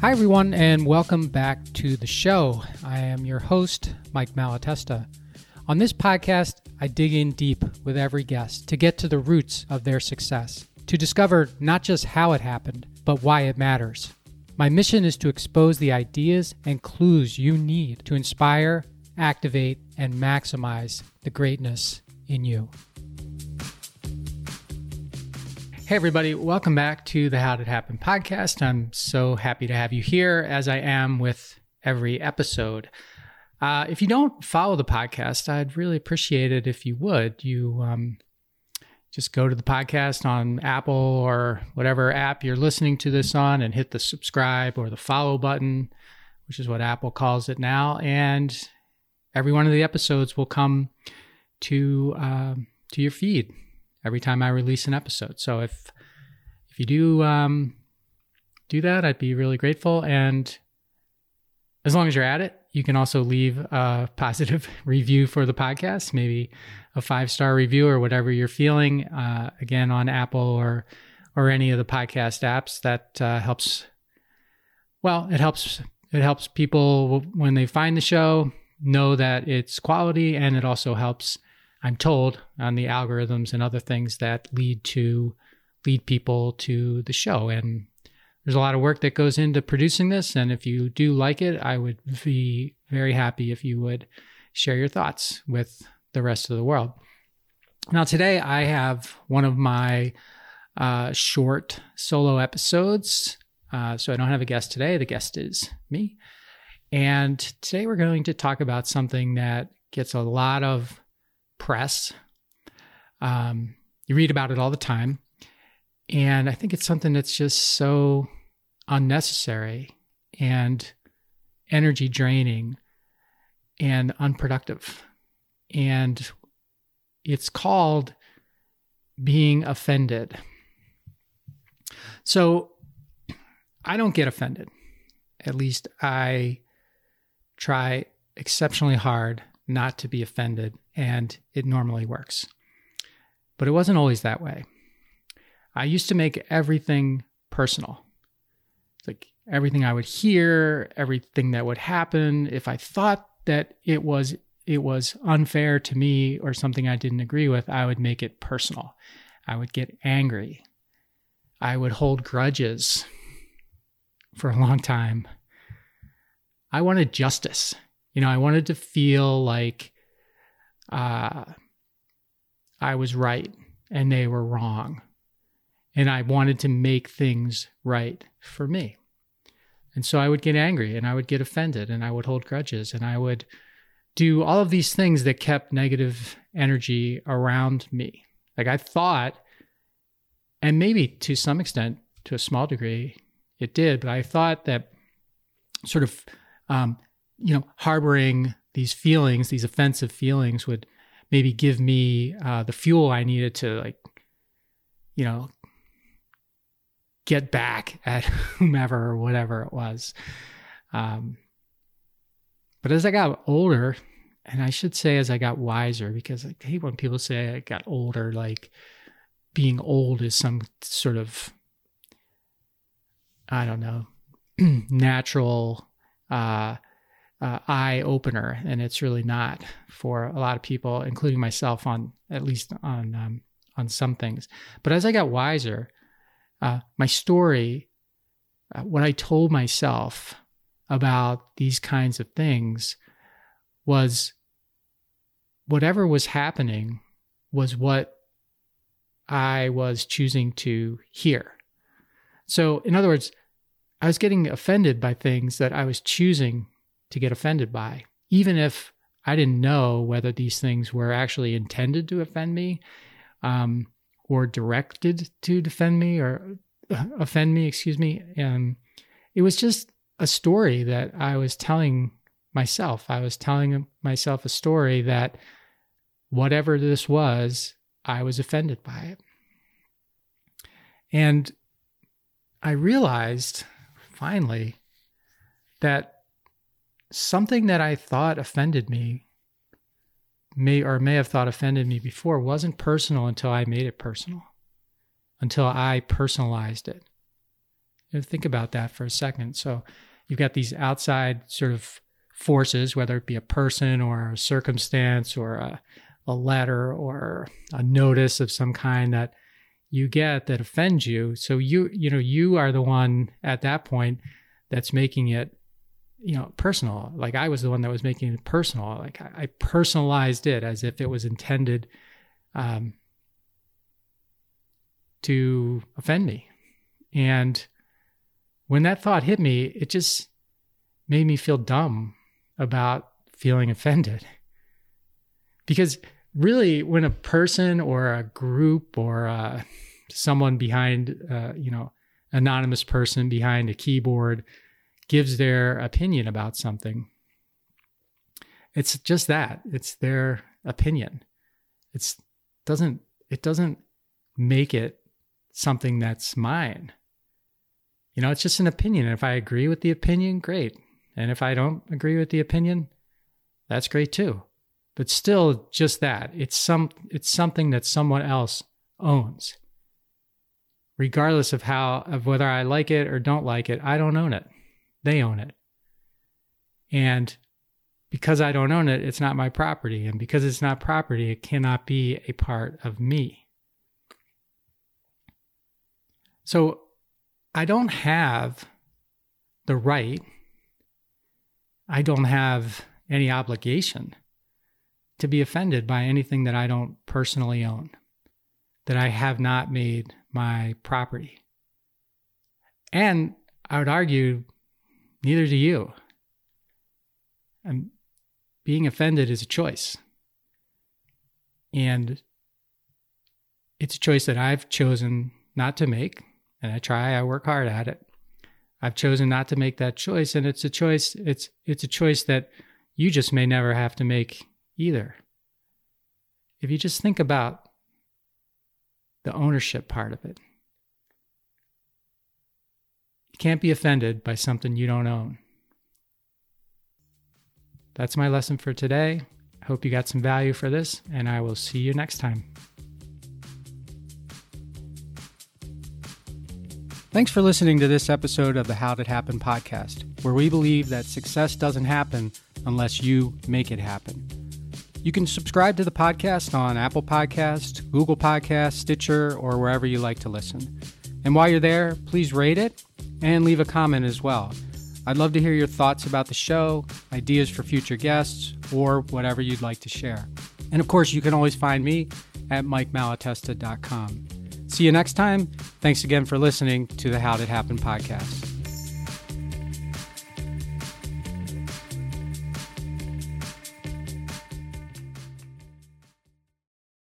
Hi, everyone, and welcome back to the show. I am your host, Mike Malatesta. On this podcast, I dig in deep with every guest to get to the roots of their success, to discover not just how it happened, but why it matters. My mission is to expose the ideas and clues you need to inspire, activate, and maximize the greatness in you. Hey, everybody, welcome back to the How Did It Happen podcast. I'm so happy to have you here, as I am with every episode. Uh, if you don't follow the podcast, I'd really appreciate it if you would. You um, just go to the podcast on Apple or whatever app you're listening to this on and hit the subscribe or the follow button, which is what Apple calls it now. And every one of the episodes will come to uh, to your feed every time I release an episode. So if if you do um, do that, I'd be really grateful. And as long as you're at it, you can also leave a positive review for the podcast, maybe a five star review or whatever you're feeling. Uh, again, on Apple or or any of the podcast apps, that uh, helps. Well, it helps. It helps people when they find the show know that it's quality, and it also helps I'm told on the algorithms and other things that lead to lead people to the show. And there's a lot of work that goes into producing this. And if you do like it, I would be very happy if you would share your thoughts with the rest of the world. Now, today I have one of my uh, short solo episodes. Uh, so I don't have a guest today. The guest is me. And today we're going to talk about something that gets a lot of press. Um, you read about it all the time. And I think it's something that's just so unnecessary and energy draining and unproductive. And it's called being offended. So I don't get offended. At least I try exceptionally hard not to be offended, and it normally works. But it wasn't always that way. I used to make everything personal. It's like everything I would hear, everything that would happen, if I thought that it was it was unfair to me or something I didn't agree with, I would make it personal. I would get angry. I would hold grudges for a long time. I wanted justice. You know, I wanted to feel like uh, I was right and they were wrong. And I wanted to make things right for me. And so I would get angry and I would get offended and I would hold grudges and I would do all of these things that kept negative energy around me. Like I thought, and maybe to some extent, to a small degree, it did, but I thought that sort of um, you know, harboring these feelings, these offensive feelings would maybe give me uh, the fuel I needed to like, you know, get back at whomever or whatever it was. Um, but as I got older, and I should say as I got wiser, because I hate when people say I got older, like being old is some sort of, I don't know, natural uh, uh, eye opener, and it's really not for a lot of people, including myself, on at least on um, on some things. But as I got wiser, uh, my story, uh, what I told myself about these kinds of things, was whatever was happening was what I was choosing to hear. So, in other words, I was getting offended by things that I was choosing to get offended by, even if I didn't know whether these things were actually intended to offend me um, or directed to defend me or uh, offend me, excuse me. Um, it was just a story that I was telling myself. I was telling myself a story that whatever this was, I was offended by it. And I realized finally that something that I thought offended me may or may have thought offended me before wasn't personal until I made it personal, until I personalized it. You know, think about that for a second. So you've got these outside sort of forces, whether it be a person or a circumstance or a, a letter or a notice of some kind that you get that offends you. So you, you know, you are the one at that point that's making it, you know, personal. Like I was the one that was making it personal. Like I, I personalized it as if it was intended um, to offend me. And when that thought hit me, it just made me feel dumb about feeling offended. Because really, when a person or a group or uh, someone behind, uh, you know, anonymous person behind a keyboard gives their opinion about something, it's just that. It's their opinion. It's doesn't it doesn't make it something that's mine. You know, it's just an opinion. And if I agree with the opinion, great. And if I don't agree with the opinion, that's great too. But still just that. It's some it's something that someone else owns. Regardless of how of whether I like it or don't like it, I don't own it. They own it. And because I don't own it, it's not my property. And because it's not property, it cannot be a part of me. So I don't have the right, I don't have any obligation to be offended by anything that I don't personally own, that I have not made my property. And I would argue, neither do you. And being offended is a choice. And it's a choice that I've chosen not to make and I try, I work hard at it. I've chosen not to make that choice and it's a choice it's it's a choice that you just may never have to make either. If you just think about the ownership part of it. You can't be offended by something you don't own. That's my lesson for today. I hope you got some value for this, and I will see you next time. Thanks for listening to this episode of the How'd It Happen podcast, where we believe that success doesn't happen unless you make it happen. You can subscribe to the podcast on Apple Podcast, Google Podcast, Stitcher, or wherever you like to listen. And while you're there, please rate it and leave a comment as well. I'd love to hear your thoughts about the show, ideas for future guests, or whatever you'd like to share. And of course, you can always find me at mikemalatesta.com. See you next time. Thanks again for listening to the How'd It Happen podcast.